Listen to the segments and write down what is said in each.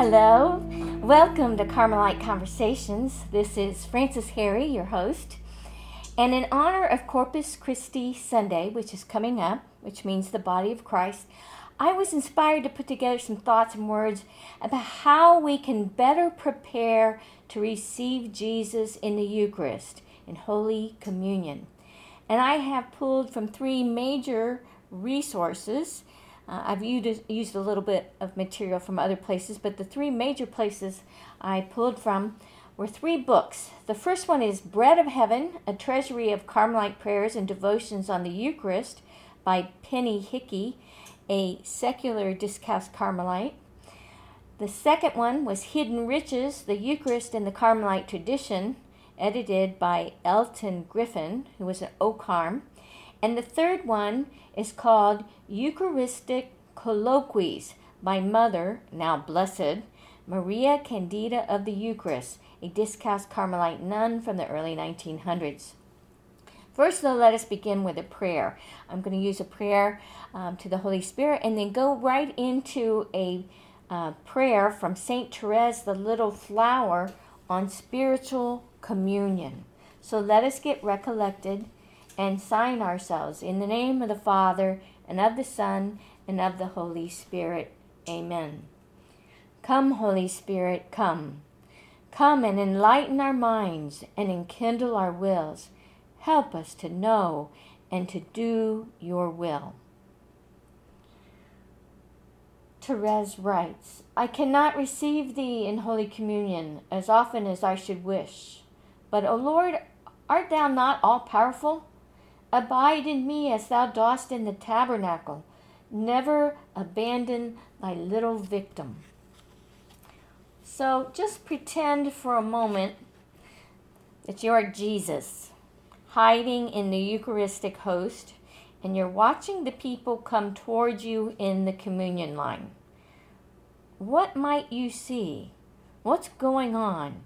Hello, welcome to Carmelite Conversations. This is Frances Harry, your host. And in honor of Corpus Christi Sunday, which is coming up, which means the body of Christ, I was inspired to put together some thoughts and words about how we can better prepare to receive Jesus in the Eucharist, in Holy Communion. And I have pulled from three major resources uh, I've used, used a little bit of material from other places, but the three major places I pulled from were three books. The first one is Bread of Heaven, a treasury of Carmelite prayers and devotions on the Eucharist by Penny Hickey, a secular discalced Carmelite. The second one was Hidden Riches, the Eucharist in the Carmelite Tradition, edited by Eltin Griffin, who was an OCARM. And the third one is called Eucharistic Colloquies by Mother, now blessed, Maria Candida of the Eucharist, a discalced Carmelite nun from the early 1900s. First, though, let us begin with a prayer. I'm going to use a prayer um, to the Holy Spirit and then go right into a uh, prayer from St. Therese, the Little Flower, on spiritual communion. So let us get recollected and sign ourselves in the name of the Father, and of the Son, and of the Holy Spirit. Amen. Come, Holy Spirit, come. Come and enlighten our minds and enkindle our wills. Help us to know and to do your will. Therese writes, I cannot receive thee in Holy Communion as often as I should wish. But, O Lord, art thou not all powerful? Abide in me as thou dost in the tabernacle. Never abandon thy little victim. So just pretend for a moment that you are Jesus, hiding in the Eucharistic host, and you're watching the people come towards you in the communion line. What might you see? What's going on?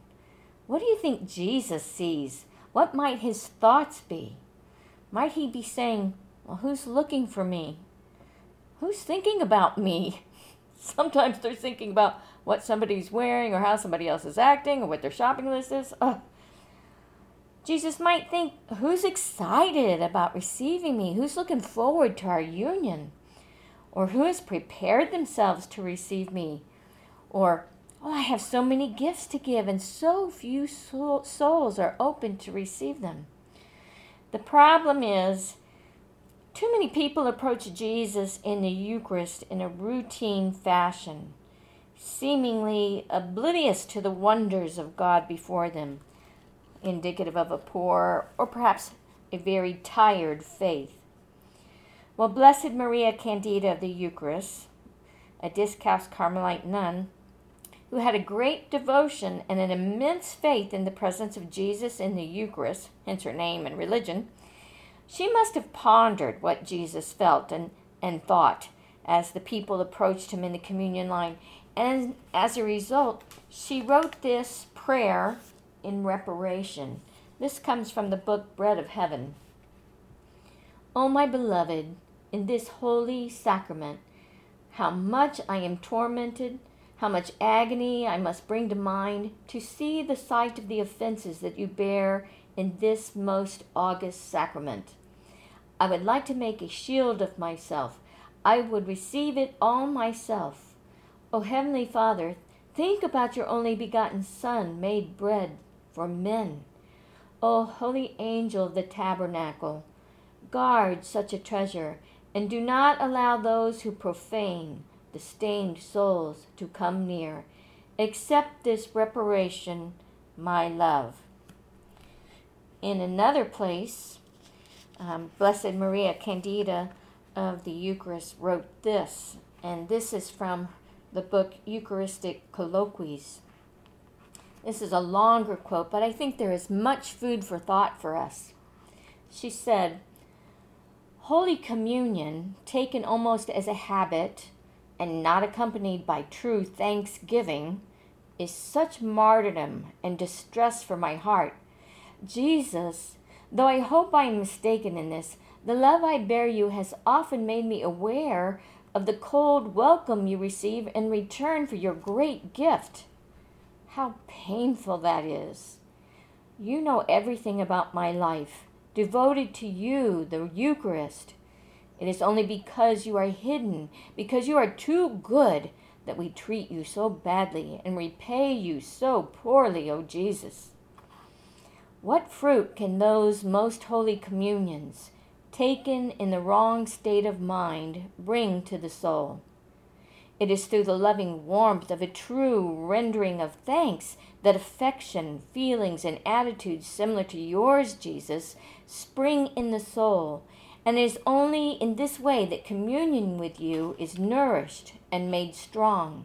What do you think Jesus sees? What might his thoughts be? Might he be saying, Well, who's looking for me? Who's thinking about me? Sometimes they're thinking about what somebody's wearing or how somebody else is acting or what their shopping list is. Ugh. Jesus might think, Who's excited about receiving me? Who's looking forward to our union? Or who has prepared themselves to receive me? Or, Oh, I have so many gifts to give, and so few souls are open to receive them. The problem is, too many people approach Jesus in the Eucharist in a routine fashion, seemingly oblivious to the wonders of God before them, indicative of a poor or perhaps a very tired faith. Well, Blessed Maria Candida of the Eucharist, a discalced Carmelite nun, who had a great devotion and an immense faith in the presence of Jesus in the Eucharist, hence her name and religion, she must have pondered what Jesus felt and, and thought as the people approached him in the communion line. And as a result, she wrote this prayer in reparation. This comes from the book Bread of Heaven. O oh, my beloved, in this holy sacrament, how much I am tormented how much agony I must bring to mind to see the sight of the offenses that you bear in this most august sacrament. I would like to make a shield of myself. I would receive it all myself. O Heavenly Father, think about your only begotten Son made bread for men. O Holy Angel of the Tabernacle, guard such a treasure, and do not allow those who profane, the stained souls to come near. Accept this reparation, my love. In another place, um, Blessed Maria Candida of the Eucharist wrote this, and this is from the book Eucharistic Colloquies. This is a longer quote, but I think there is much food for thought for us. She said, Holy Communion, taken almost as a habit, and not accompanied by true thanksgiving is such martyrdom and distress for my heart. Jesus, though I hope I am mistaken in this, the love I bear you has often made me aware of the cold welcome you receive in return for your great gift. How painful that is. You know everything about my life, devoted to you, the Eucharist. It is only because you are hidden, because you are too good, that we treat you so badly and repay you so poorly, O Jesus. What fruit can those most holy communions, taken in the wrong state of mind, bring to the soul? It is through the loving warmth of a true rendering of thanks that affection, feelings, and attitudes similar to yours, Jesus, spring in the soul. And it is only in this way that communion with you is nourished and made strong.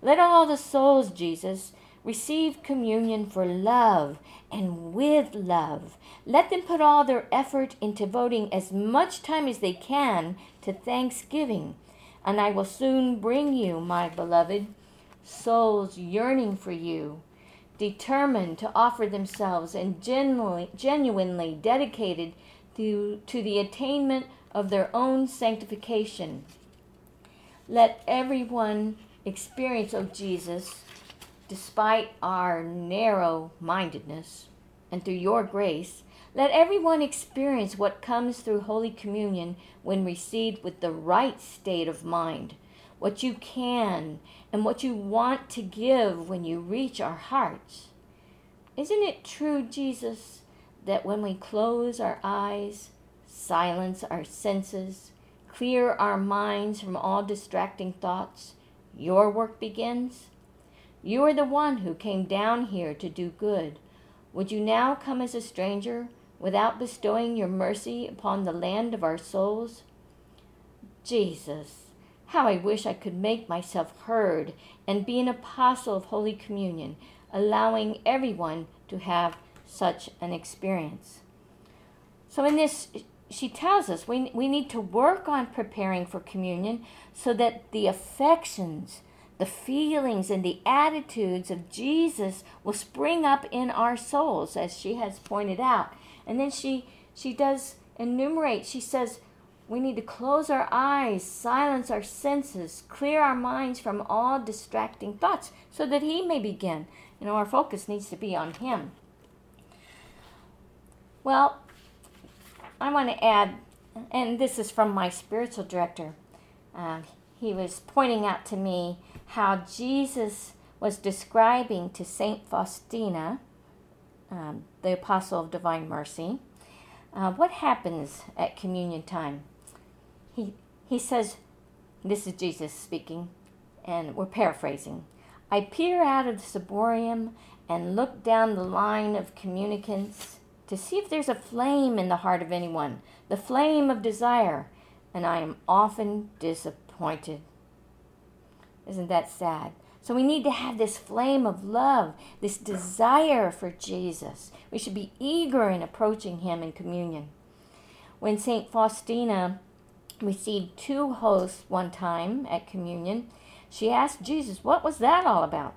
Let all the souls, Jesus, receive communion for love and with love. Let them put all their effort into devoting as much time as they can to thanksgiving. And I will soon bring you, my beloved, souls yearning for you, determined to offer themselves and genuinely, genuinely dedicated to, to the attainment of their own sanctification. Let everyone experience, O Jesus, despite our narrow mindedness, and through your grace, let everyone experience what comes through Holy Communion when received with the right state of mind, what you can and what you want to give when you reach our hearts. Isn't it true, Jesus, that when we close our eyes, silence our senses, clear our minds from all distracting thoughts, your work begins? You are the one who came down here to do good. Would you now come as a stranger without bestowing your mercy upon the land of our souls? Jesus, how I wish I could make myself heard and be an apostle of Holy Communion, allowing everyone to have such an experience. So, in this, she tells us we, we need to work on preparing for communion so that the affections, the feelings and the attitudes of Jesus will spring up in our souls, as she has pointed out. And then she she does enumerate. She says we need to close our eyes, silence our senses, clear our minds from all distracting thoughts, so that He may begin. You know, our focus needs to be on Him. Well, I want to add, and this is from my spiritual director. Uh, he was pointing out to me how Jesus was describing to Saint Faustina, um, the apostle of divine mercy, uh, what happens at communion time. He he says, this is Jesus speaking, and we're paraphrasing. I peer out of the ciborium and look down the line of communicants to see if there's a flame in the heart of anyone, the flame of desire, and I am often disappointed. Isn't that sad? So we need to have this flame of love, this desire for Jesus. We should be eager in approaching him in communion. When St. Faustina received two hosts one time at communion, she asked Jesus, What was that all about?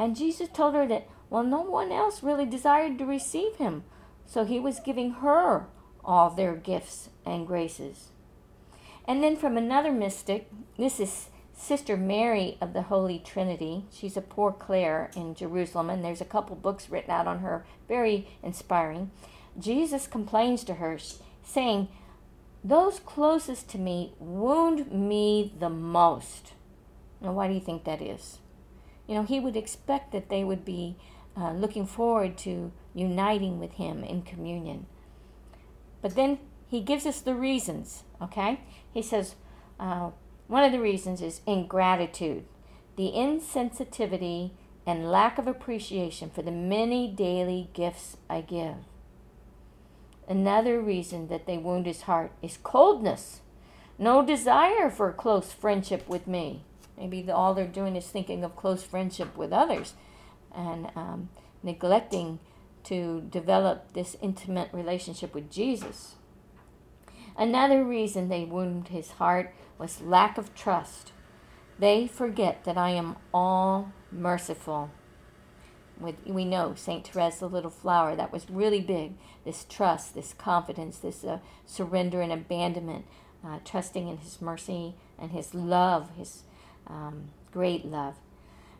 And Jesus told her that, well, no one else really desired to receive him, so he was giving her all their gifts and graces. And then from another mystic, this is Sister Mary of the Holy Trinity. She's a poor Clare in Jerusalem, and there's a couple books written out on her, very inspiring. Jesus complains to her, saying, Those closest to me wound me the most. Now, why do you think that is? You know, he would expect that they would be uh, looking forward to uniting with him in communion. But then he gives us the reasons, okay? He says, uh, one of the reasons is ingratitude, the insensitivity and lack of appreciation for the many daily gifts I give. Another reason that they wound his heart is coldness, no desire for close friendship with me. Maybe all they're doing is thinking of close friendship with others and um, neglecting to develop this intimate relationship with Jesus. Another reason they wound his heart was lack of trust. They forget that I am all merciful. With, we know St. Therese, the little flower, that was really big. This trust, this confidence, this uh, surrender and abandonment uh, trusting in His mercy and His love, His um, great love.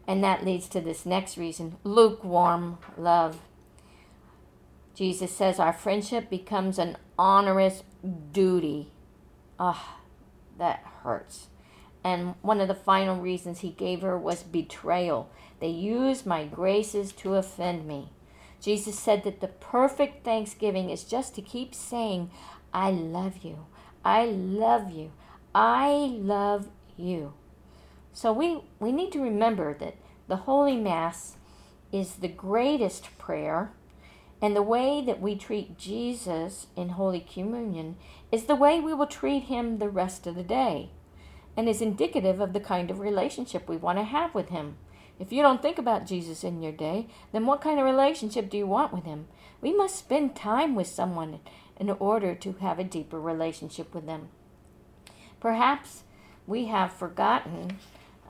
And that leads to this next reason lukewarm love. Jesus says our friendship becomes an onerous duty. Ah, that hurts. And one of the final reasons he gave her was betrayal. They use my graces to offend me. Jesus said that the perfect thanksgiving is just to keep saying, I love you. I love you. I love you. So we, we need to remember that the Holy Mass is the greatest prayer, and the way that we treat Jesus in Holy Communion is the way we will treat him the rest of the day, and is indicative of the kind of relationship we want to have with him. If you don't think about Jesus in your day, then what kind of relationship do you want with him? We must spend time with someone in order to have a deeper relationship with them. Perhaps we have forgotten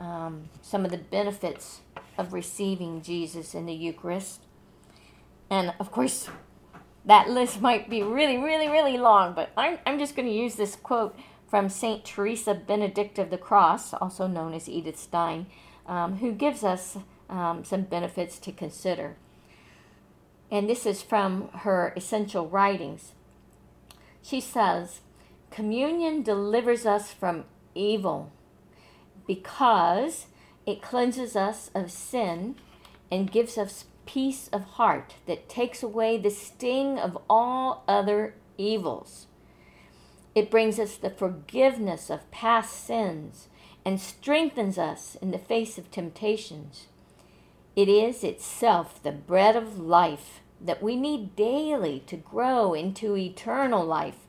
um, some of the benefits of receiving Jesus in the Eucharist. And of course, that list might be really, really, really long, but I'm, I'm just going to use this quote from St. Teresa Benedict of the Cross, also known as Edith Stein, um, who gives us um, some benefits to consider. And this is from her essential writings. She says, Communion delivers us from evil because it cleanses us of sin and gives us peace of heart that takes away the sting of all other evils. It brings us the forgiveness of past sins and strengthens us in the face of temptations. It is itself the bread of life that we need daily to grow into eternal life.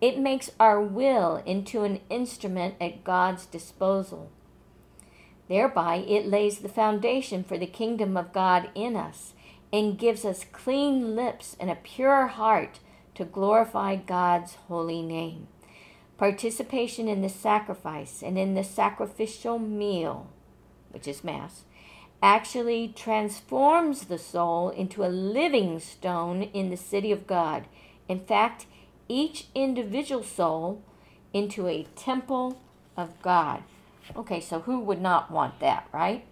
It makes our will into an instrument at God's disposal. Thereby, it lays the foundation for the kingdom of God in us and gives us clean lips and a pure heart to glorify God's holy name. Participation in the sacrifice and in the sacrificial meal, which is Mass, actually transforms the soul into a living stone in the city of God. In fact, each individual soul into a temple of God. Okay, so who would not want that, right?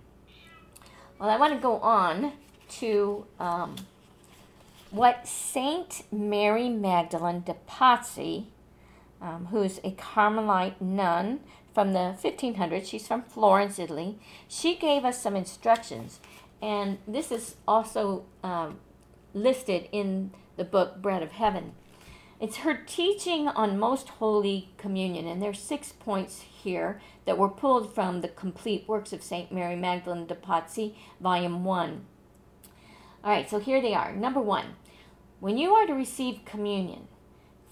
Well, I want to go on to um, what Saint Mary Magdalene de Pazzi, um, who's a Carmelite nun from the 1500s, she's from Florence, Italy, she gave us some instructions. And this is also um, listed in the book Bread of Heaven. It's her teaching on Most Holy Communion, and there's six points here that were pulled from the complete works of St. Mary Magdalene de Pazzi, Volume 1. All right, so here they are. Number one, when you are to receive communion,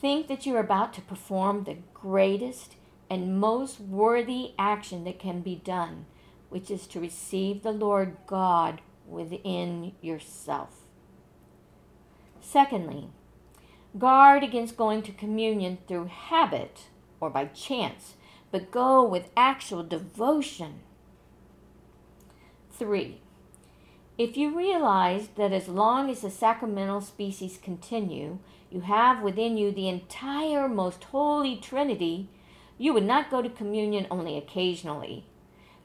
think that you are about to perform the greatest and most worthy action that can be done, which is to receive the Lord God within yourself. Secondly, Guard against going to communion through habit or by chance, but go with actual devotion. 3. If you realize that as long as the sacramental species continue, you have within you the entire most holy Trinity, you would not go to communion only occasionally.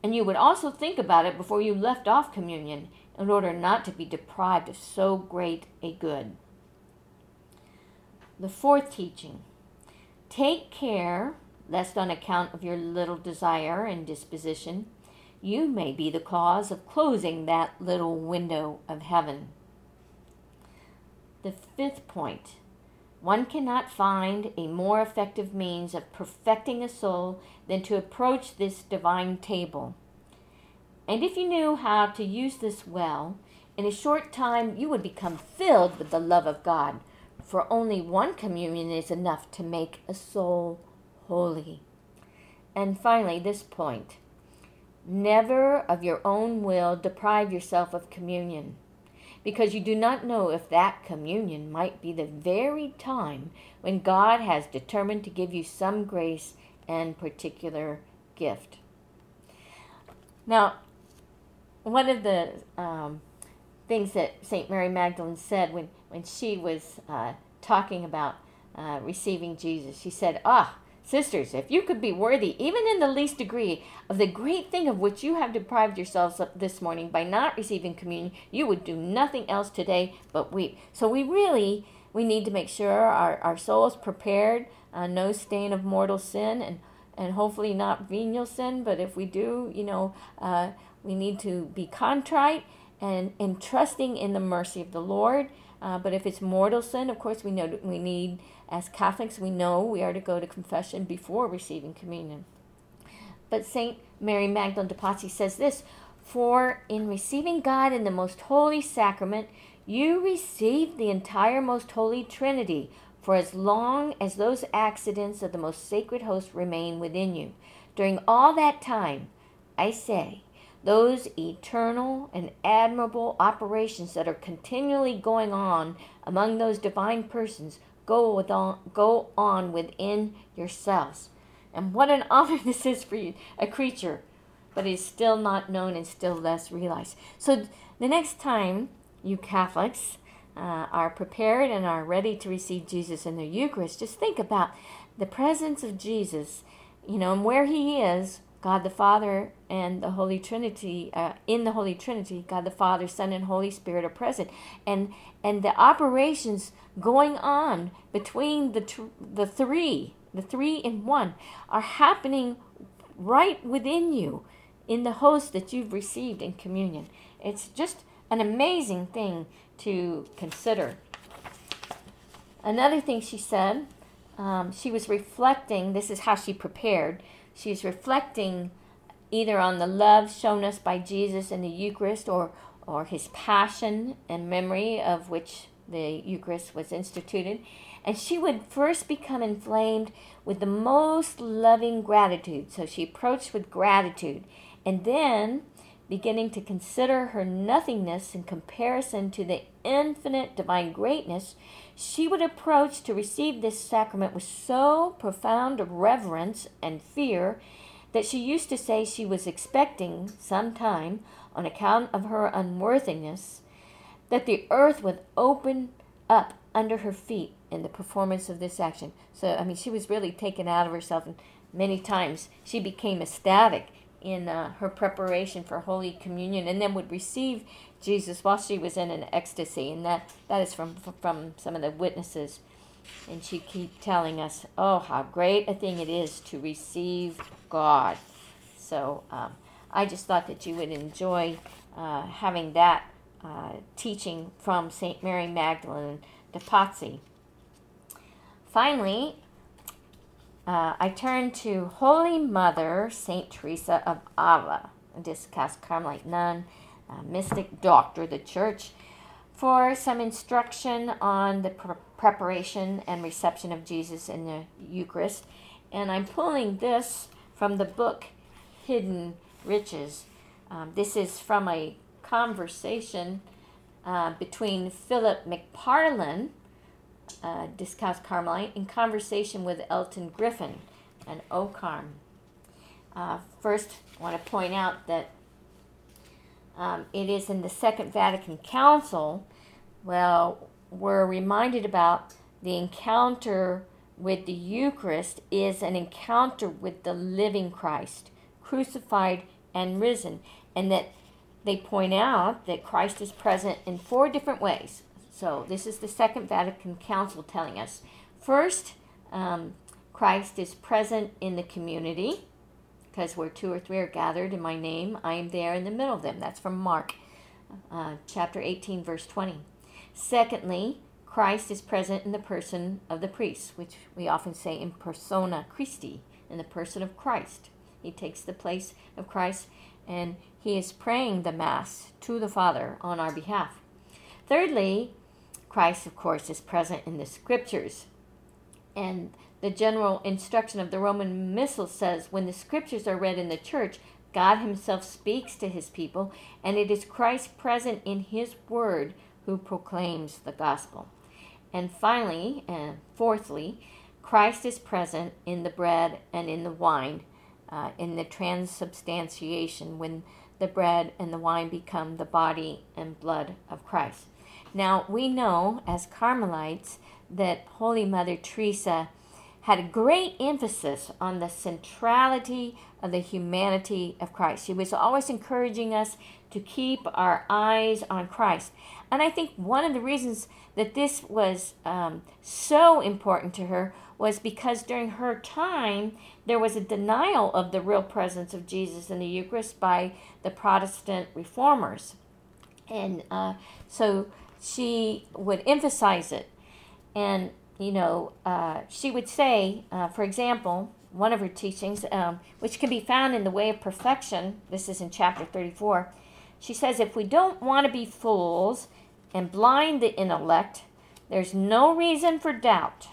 And you would also think about it before you left off communion in order not to be deprived of so great a good. The fourth teaching take care lest on account of your little desire and disposition, you may be the cause of closing that little window of heaven. The fifth point one cannot find a more effective means of perfecting a soul than to approach this divine table. And if you knew how to use this well, in a short time you would become filled with the love of God for only one communion is enough to make a soul holy. And finally, this point never of your own will deprive yourself of communion, because you do not know if that communion might be the very time when God has determined to give you some grace and particular gift. Now, one of the um, things that St. Mary Magdalene said when, when she was uh, talking about uh, receiving Jesus. She said, Ah, Sisters, if you could be worthy, even in the least degree, of the great thing of which you have deprived yourselves this morning by not receiving communion, you would do nothing else today but weep. So we really we need to make sure our, our soul is prepared, uh, no stain of mortal sin, and and hopefully not venial sin. But if we do, you know, uh, we need to be contrite and, and trusting in the mercy of the Lord. Uh, but if it's mortal sin, of course, we know we need, as Catholics, we know we are to go to confession before receiving communion. But Saint Mary Magdalene de Pazzi says this For in receiving God in the most holy sacrament, you receive the entire most holy Trinity for as long as those accidents of the most sacred host remain within you. During all that time, I say, those eternal and admirable operations that are continually going on among those divine persons go, with on, go on within yourselves. And what an honor this is for you, a creature, but is still not known and still less realized. So the next time you Catholics uh, are prepared and are ready to receive Jesus in the Eucharist, just think about the presence of Jesus, you know, and where he is God the Father and the Holy Trinity, uh, in the Holy Trinity, God the Father, Son, and Holy Spirit are present, and and the operations going on between the tr- the three, the three in one, are happening right within you, in the host that you've received in communion. It's just an amazing thing to consider. Another thing she said, um, she was reflecting. This is how she prepared She's reflecting either on the love shown us by Jesus in the Eucharist or, or his passion and memory of which the Eucharist was instituted. And she would first become inflamed with the most loving gratitude. So she approached with gratitude. And then, beginning to consider her nothingness in comparison to the infinite divine greatness, she would approach to receive this sacrament with so profound a reverence and fear that she used to say she was expecting some time, on account of her unworthiness, that the earth would open up under her feet in the performance of this action. So, I mean, she was really taken out of herself, and many times she became ecstatic in uh, her preparation for Holy Communion and then would receive Jesus while she was in an ecstasy. And that, that is from, from some of the witnesses. And she keep telling us, oh, how great a thing it is to receive God. So um, I just thought that you would enjoy uh, having that uh, teaching from St. Mary Magdalene de Pazzi. Finally, uh, I turn to Holy Mother Saint Teresa of Avila, a Carmelite nun, mystic doctor of the church, for some instruction on the pre- preparation and reception of Jesus in the Eucharist. And I'm pulling this from the book Hidden Riches. Um, this is from a conversation uh, between Philip McParlin uh, Discalced Carmelite in conversation with Eltin Griffin, and OCARM. Uh, first, I want to point out that um, it is in the Second Vatican Council. Well, we're reminded about the encounter with the Eucharist is an encounter with the living Christ, crucified and risen, and that they point out that Christ is present in four different ways so, this is the Second Vatican Council telling us. First, um, Christ is present in the community because where two or three are gathered in my name, I am there in the middle of them. That's from Mark uh, chapter 18, verse 20. Secondly, Christ is present in the person of the priest, which we often say in persona Christi, in the person of Christ. He takes the place of Christ and he is praying the Mass to the Father on our behalf. Thirdly, Christ, of course, is present in the scriptures. And the general instruction of the Roman Missal says when the scriptures are read in the church, God Himself speaks to His people, and it is Christ present in His word who proclaims the gospel. And finally, and fourthly, Christ is present in the bread and in the wine, uh, in the transubstantiation, when the bread and the wine become the body and blood of Christ. Now, we know as Carmelites that Holy Mother Teresa had a great emphasis on the centrality of the humanity of Christ. She was always encouraging us to keep our eyes on Christ. And I think one of the reasons that this was um, so important to her was because during her time, there was a denial of the real presence of Jesus in the Eucharist by the Protestant reformers. And uh, so she would emphasize it. And, you know, uh, she would say, uh, for example, one of her teachings, um, which can be found in The Way of Perfection, this is in chapter 34, she says, If we don't want to be fools and blind the intellect, there's no reason for doubt.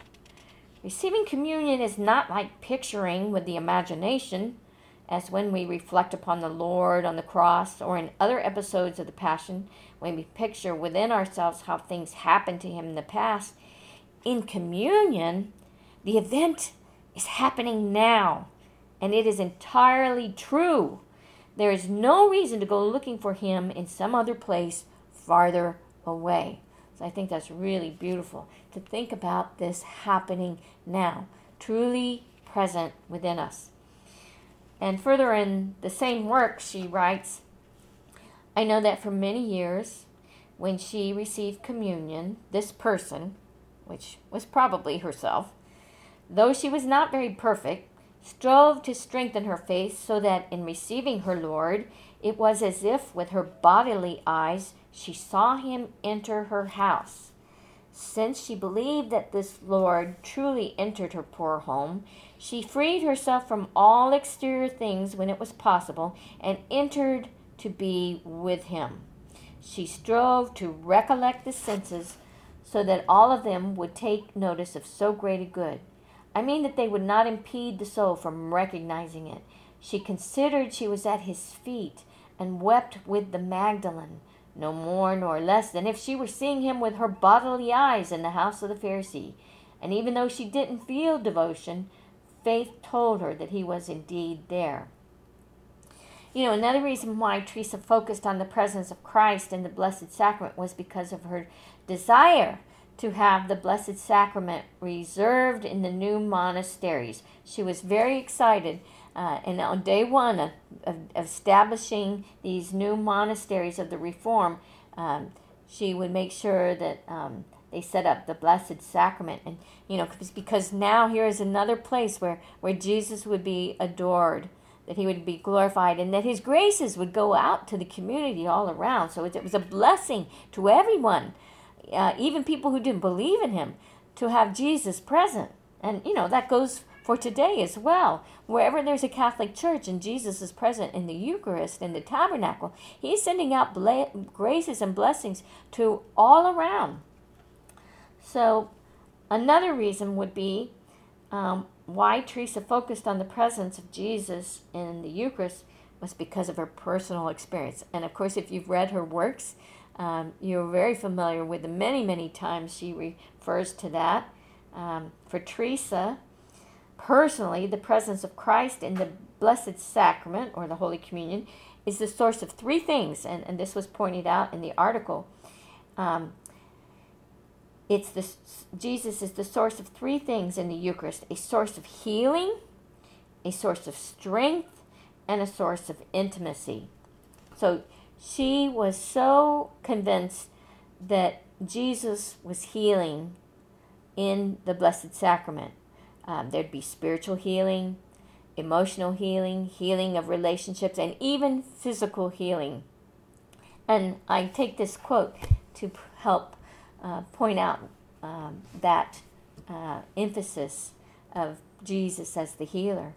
Receiving communion is not like picturing with the imagination, as when we reflect upon the Lord on the cross or in other episodes of the Passion, when we picture within ourselves how things happened to him in the past. In communion, the event is happening now, and it is entirely true. There is no reason to go looking for him in some other place farther away. So I think that's really beautiful to think about this happening now, truly present within us. And further in the same work, she writes I know that for many years, when she received communion, this person, which was probably herself, though she was not very perfect, strove to strengthen her faith so that in receiving her Lord, it was as if with her bodily eyes she saw him enter her house. Since she believed that this Lord truly entered her poor home, she freed herself from all exterior things when it was possible and entered to be with him. She strove to recollect the senses so that all of them would take notice of so great a good. I mean that they would not impede the soul from recognizing it. She considered she was at his feet and wept with the Magdalene, no more nor less than if she were seeing him with her bodily eyes in the house of the Pharisee. And even though she didn't feel devotion, faith told her that he was indeed there. You know, another reason why Teresa focused on the presence of Christ in the Blessed Sacrament was because of her desire to have the Blessed Sacrament reserved in the new monasteries. She was very excited. Uh, and on day one of, of, establishing these new monasteries of the Reform, um, she would make sure that um, they set up the Blessed Sacrament. And, you know, because now here is another place where, where Jesus would be adored, that he would be glorified, and that his graces would go out to the community all around. So it, it was a blessing to everyone uh, even people who didn't believe in him, to have Jesus present. And, you know, that goes for today as well. Wherever there's a Catholic church and Jesus is present in the Eucharist, in the tabernacle, he's sending out bla- graces and blessings to all around. So, another reason would be um, why Teresa focused on the presence of Jesus in the Eucharist was because of her personal experience. And of course, if you've read her works, um, you're very familiar with the many, many times she refers to that. Um, for Teresa, personally, the presence of Christ in the Blessed Sacrament or the Holy Communion is the source of three things, and, and this was pointed out in the article. Um, it's the Jesus is the source of three things in the Eucharist: a source of healing, a source of strength, and a source of intimacy. So she was so convinced that Jesus was healing in the Blessed Sacrament. Um, there'd be spiritual healing, emotional healing, healing of relationships, and even physical healing. And I take this quote to help uh, point out um, that uh, emphasis of Jesus as the healer.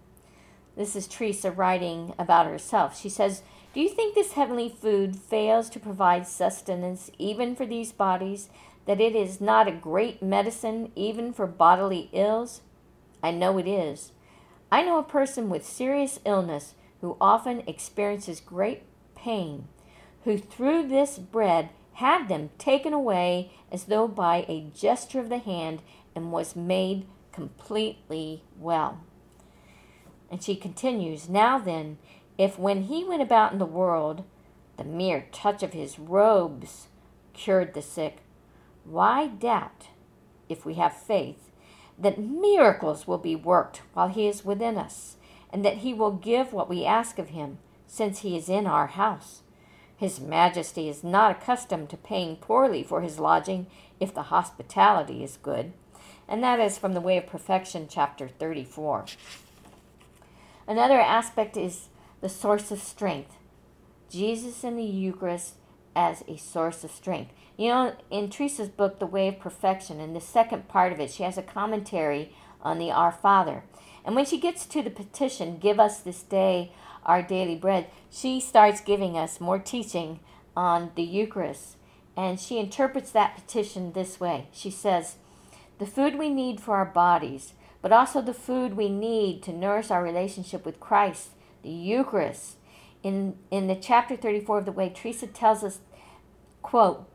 This is Teresa writing about herself. She says, do you think this heavenly food fails to provide sustenance even for these bodies, that it is not a great medicine even for bodily ills? I know it is. I know a person with serious illness who often experiences great pain, who through this bread had them taken away as though by a gesture of the hand and was made completely well. And she continues, Now then, if when he went about in the world, the mere touch of his robes cured the sick, why doubt, if we have faith, that miracles will be worked while He is within us, and that He will give what we ask of Him, since He is in our house. His Majesty is not accustomed to paying poorly for His lodging if the hospitality is good. And that is from the Way of Perfection, chapter 34. Another aspect is the source of strength. Jesus in the Eucharist as a source of strength. You know, in Teresa's book, The Way of Perfection, in the second part of it, she has a commentary on the Our Father. And when she gets to the petition, Give us this day our daily bread, she starts giving us more teaching on the Eucharist. And she interprets that petition this way She says, The food we need for our bodies, but also the food we need to nourish our relationship with Christ, the Eucharist. In, in the chapter 34 of the Way, Teresa tells us, quote,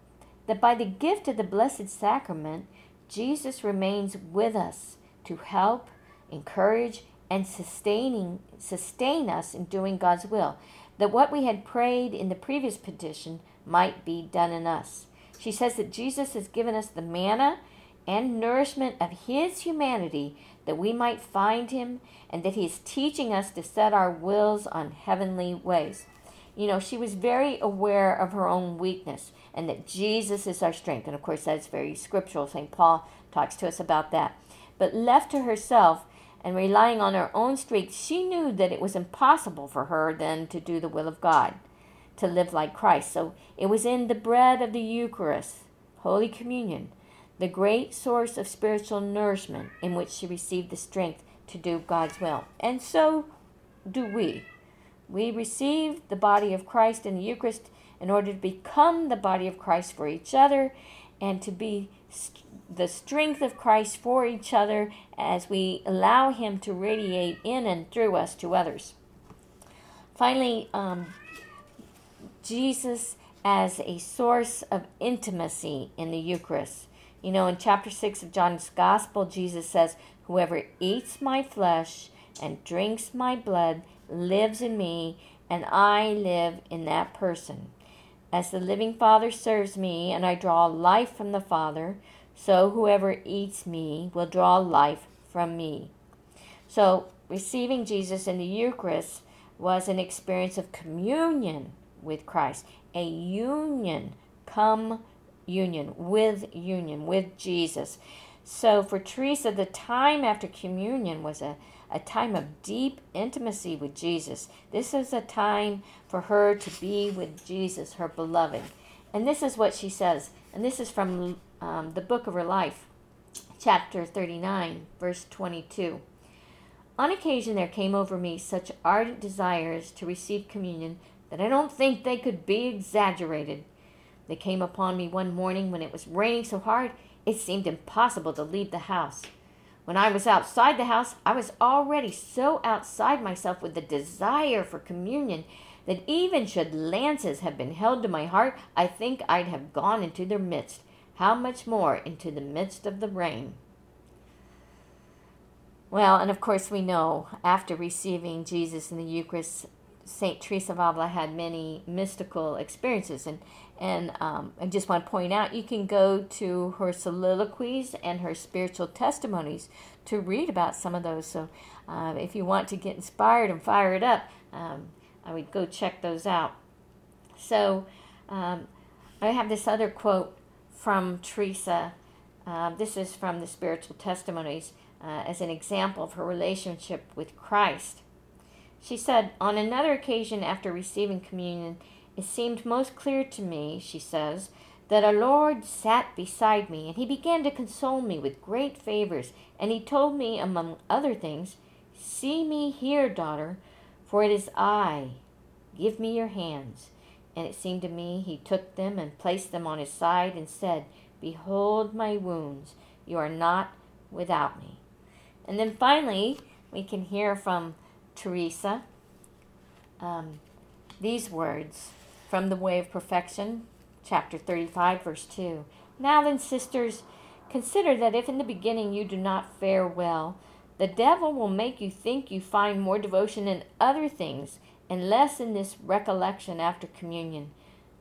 that by the gift of the Blessed Sacrament, Jesus remains with us to help, encourage, and sustaining sustain us in doing God's will, that what we had prayed in the previous petition might be done in us. She says that Jesus has given us the manna and nourishment of his humanity that we might find him and that he is teaching us to set our wills on heavenly ways. You know, she was very aware of her own weakness and that Jesus is our strength. And of course, that's very scriptural. St. Paul talks to us about that. But left to herself, and relying on her own strength, she knew that it was impossible for her then to do the will of God, to live like Christ. So it was in the bread of the Eucharist, Holy Communion, the great source of spiritual nourishment in which she received the strength to do God's will. And so do we. We receive the body of Christ in the Eucharist in order to become the body of Christ for each other and to be the strength of Christ for each other as we allow Him to radiate in and through us to others. Finally, um, Jesus as a source of intimacy in the Eucharist. You know, in chapter 6 of John's Gospel, Jesus says, Whoever eats my flesh and drinks my blood lives in me, and I live in that person. As the living Father serves me, and I draw life from the Father, so whoever eats me will draw life from me. So, receiving Jesus in the Eucharist was an experience of communion with Christ, a union, come union, with union, with Jesus. So, for Teresa, the time after communion was a, a time of deep intimacy with Jesus. This is a time for her to be with Jesus, her beloved. And this is what she says, and this is from um, the book of her life, chapter 39, verse 22. On occasion, there came over me such ardent desires to receive communion that I don't think they could be exaggerated. They came upon me one morning when it was raining so hard it seemed impossible to leave the house. When I was outside the house, I was already so outside myself with the desire for communion that even should lances have been held to my heart, I think I'd have gone into their midst how much more into the midst of the rain? Well, and of course, we know after receiving Jesus in the Eucharist, Saint Teresa of Avila had many mystical experiences, and and um, I just want to point out you can go to her soliloquies and her spiritual testimonies to read about some of those. So, uh, if you want to get inspired and fired up, um, I would go check those out. So, um, I have this other quote from Teresa. Uh, this is from the spiritual testimonies uh, as an example of her relationship with Christ. She said, On another occasion after receiving communion, it seemed most clear to me, she says, that our Lord sat beside me, and he began to console me with great favors, and he told me, among other things, See me here, daughter, for it is I. Give me your hands. And it seemed to me he took them and placed them on his side and said, Behold my wounds, you are not without me. And then finally, we can hear from Teresa um, these words from The Way of Perfection, chapter 35, verse 2. Now then, sisters, consider that if in the beginning you do not fare well, the devil will make you think you find more devotion in other things and less in this recollection after communion.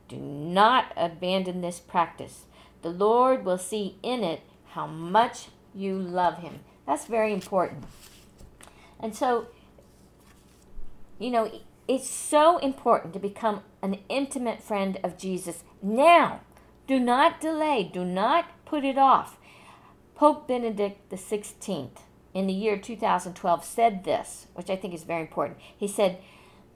Do not abandon this practice. The Lord will see in it how much you love Him. That's very important. And so, you know, it's so important to become an intimate friend of Jesus now. Do not delay, do not put it off. Pope Benedict XVI in the year 2012 said this, which I think is very important. He said,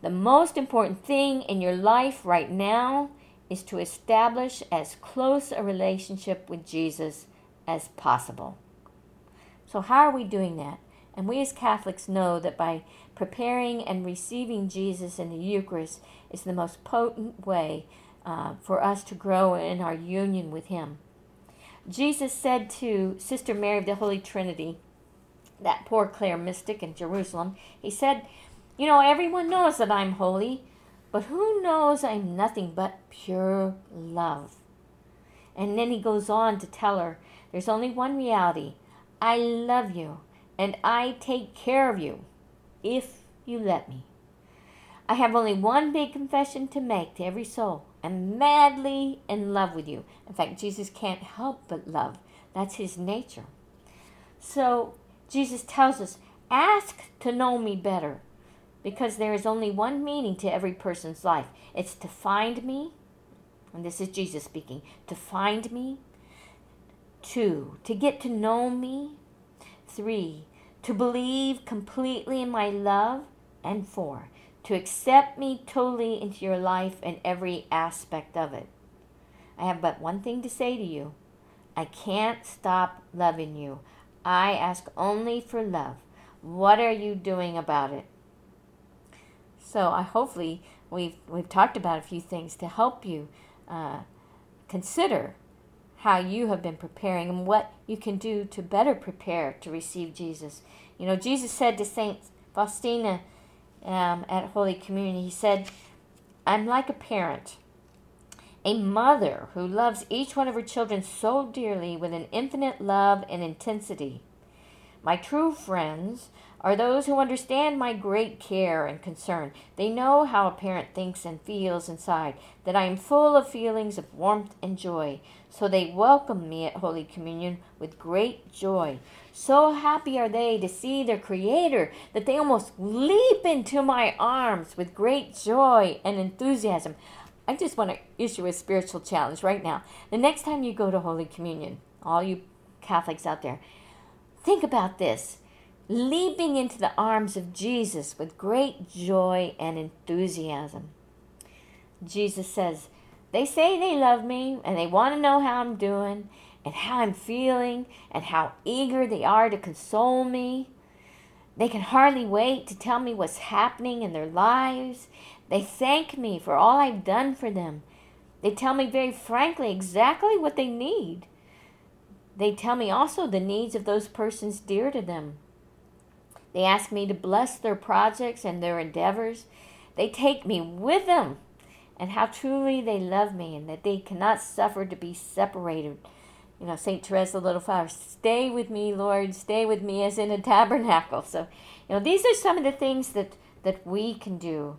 The most important thing in your life right now is to establish as close a relationship with Jesus as possible. So, how are we doing that? And we as Catholics know that by preparing and receiving Jesus in the Eucharist is the most potent way uh, for us to grow in our union with Him. Jesus said to Sister Mary of the Holy Trinity, that poor Clare mystic in Jerusalem, he said, You know, everyone knows that I'm holy, but who knows I'm nothing but pure love? And then he goes on to tell her, There's only one reality I love you, and I take care of you, if you let me. I have only one big confession to make to every soul. I'm madly in love with you. In fact, Jesus can't help but love. That's his nature. So Jesus tells us, ask to know me better because there is only one meaning to every person's life it's to find me, and this is Jesus speaking, to find me. Two, to get to know me. Three, to believe completely in my love. And four, to accept me totally into your life and every aspect of it. I have but one thing to say to you I can't stop loving you. I ask only for love. What are you doing about it? So I hopefully we've we've talked about a few things to help you uh, consider how you have been preparing and what you can do to better prepare to receive Jesus. You know, Jesus said to Saint Faustina um, at Holy Communion, he said, "I'm like a parent." A mother who loves each one of her children so dearly with an infinite love and intensity. My true friends are those who understand my great care and concern. They know how a parent thinks and feels inside, that I am full of feelings of warmth and joy. So they welcome me at Holy Communion with great joy. So happy are they to see their Creator that they almost leap into my arms with great joy and enthusiasm. I just want to issue a spiritual challenge right now. The next time you go to Holy Communion, all you Catholics out there, think about this leaping into the arms of Jesus with great joy and enthusiasm. Jesus says, They say they love me and they want to know how I'm doing and how I'm feeling and how eager they are to console me. They can hardly wait to tell me what's happening in their lives they thank me for all I've done for them. They tell me very frankly exactly what they need. They tell me also the needs of those persons dear to them. They ask me to bless their projects and their endeavors. They take me with them, and how truly they love me, and that they cannot suffer to be separated. You know, St. Teresa, little flower, stay with me, Lord, stay with me as in a tabernacle. So, you know, these are some of the things that, that we can do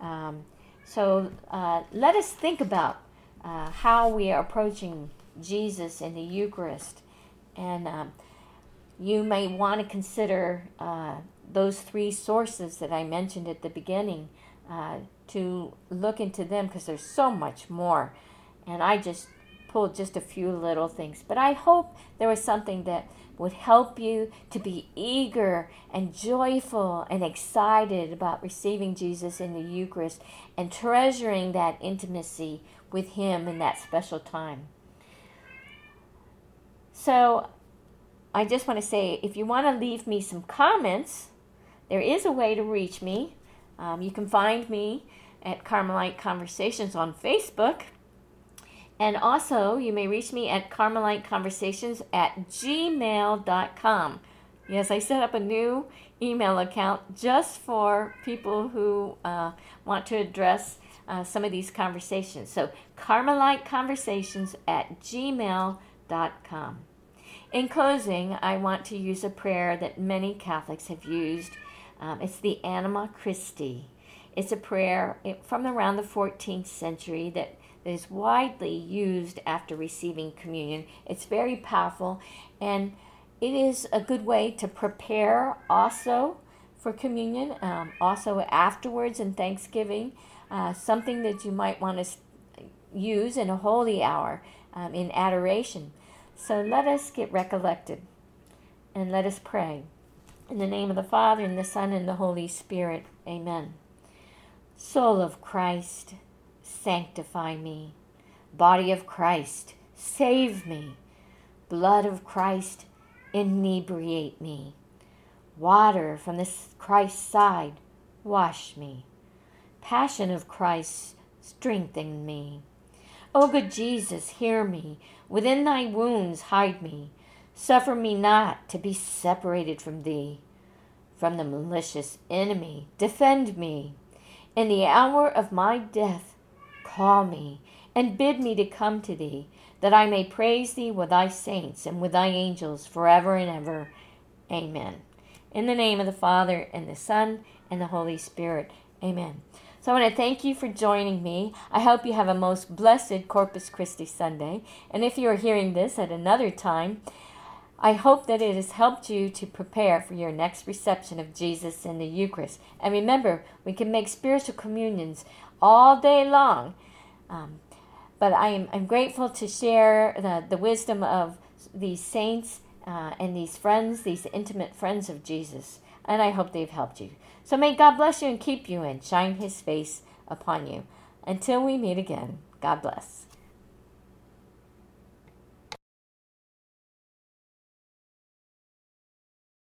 um, so uh, let us think about uh, how we are approaching Jesus in the Eucharist. And um, you may want to consider uh, those three sources that I mentioned at the beginning uh, to look into them because there's so much more. And I just pulled just a few little things. But I hope there was something that would help you to be eager and joyful and excited about receiving Jesus in the Eucharist and treasuring that intimacy with Him in that special time. So, I just want to say if you want to leave me some comments, there is a way to reach me. Um, you can find me at Carmelite Conversations on Facebook. And also, you may reach me at carmeliteconversations at gmail.com. Yes, I set up a new email account just for people who uh, want to address uh, some of these conversations. So, carmeliteconversations at gmail.com. In closing, I want to use a prayer that many Catholics have used. Um, it's the Anima Christi. It's a prayer from around the 14th century that is widely used after receiving communion. It's very powerful and it is a good way to prepare also for communion, um, also afterwards in Thanksgiving, uh, something that you might want to use in a holy hour um, in adoration. So let us get recollected and let us pray. In the name of the Father, and the Son, and the Holy Spirit. Amen. Soul of Christ, sanctify me. Body of Christ, save me. Blood of Christ, inebriate me. Water from the Christ's side, wash me. Passion of Christ, strengthen me. O good Jesus, hear me. Within thy wounds hide me. Suffer me not to be separated from thee. From the malicious enemy, defend me. In the hour of my death, call me and bid me to come to thee, that I may praise thee with thy saints and with thy angels forever and ever. Amen. In the name of the Father, and the Son, and the Holy Spirit. Amen. So I want to thank you for joining me. I hope you have a most blessed Corpus Christi Sunday. And if you are hearing this at another time, I hope that it has helped you to prepare for your next reception of Jesus in the Eucharist. And remember, we can make spiritual communions all day long. Um, but I am I'm grateful to share the, the wisdom of these saints uh, and these friends, these intimate friends of Jesus. And I hope they've helped you. So may God bless you and keep you and shine his face upon you. Until we meet again, God bless.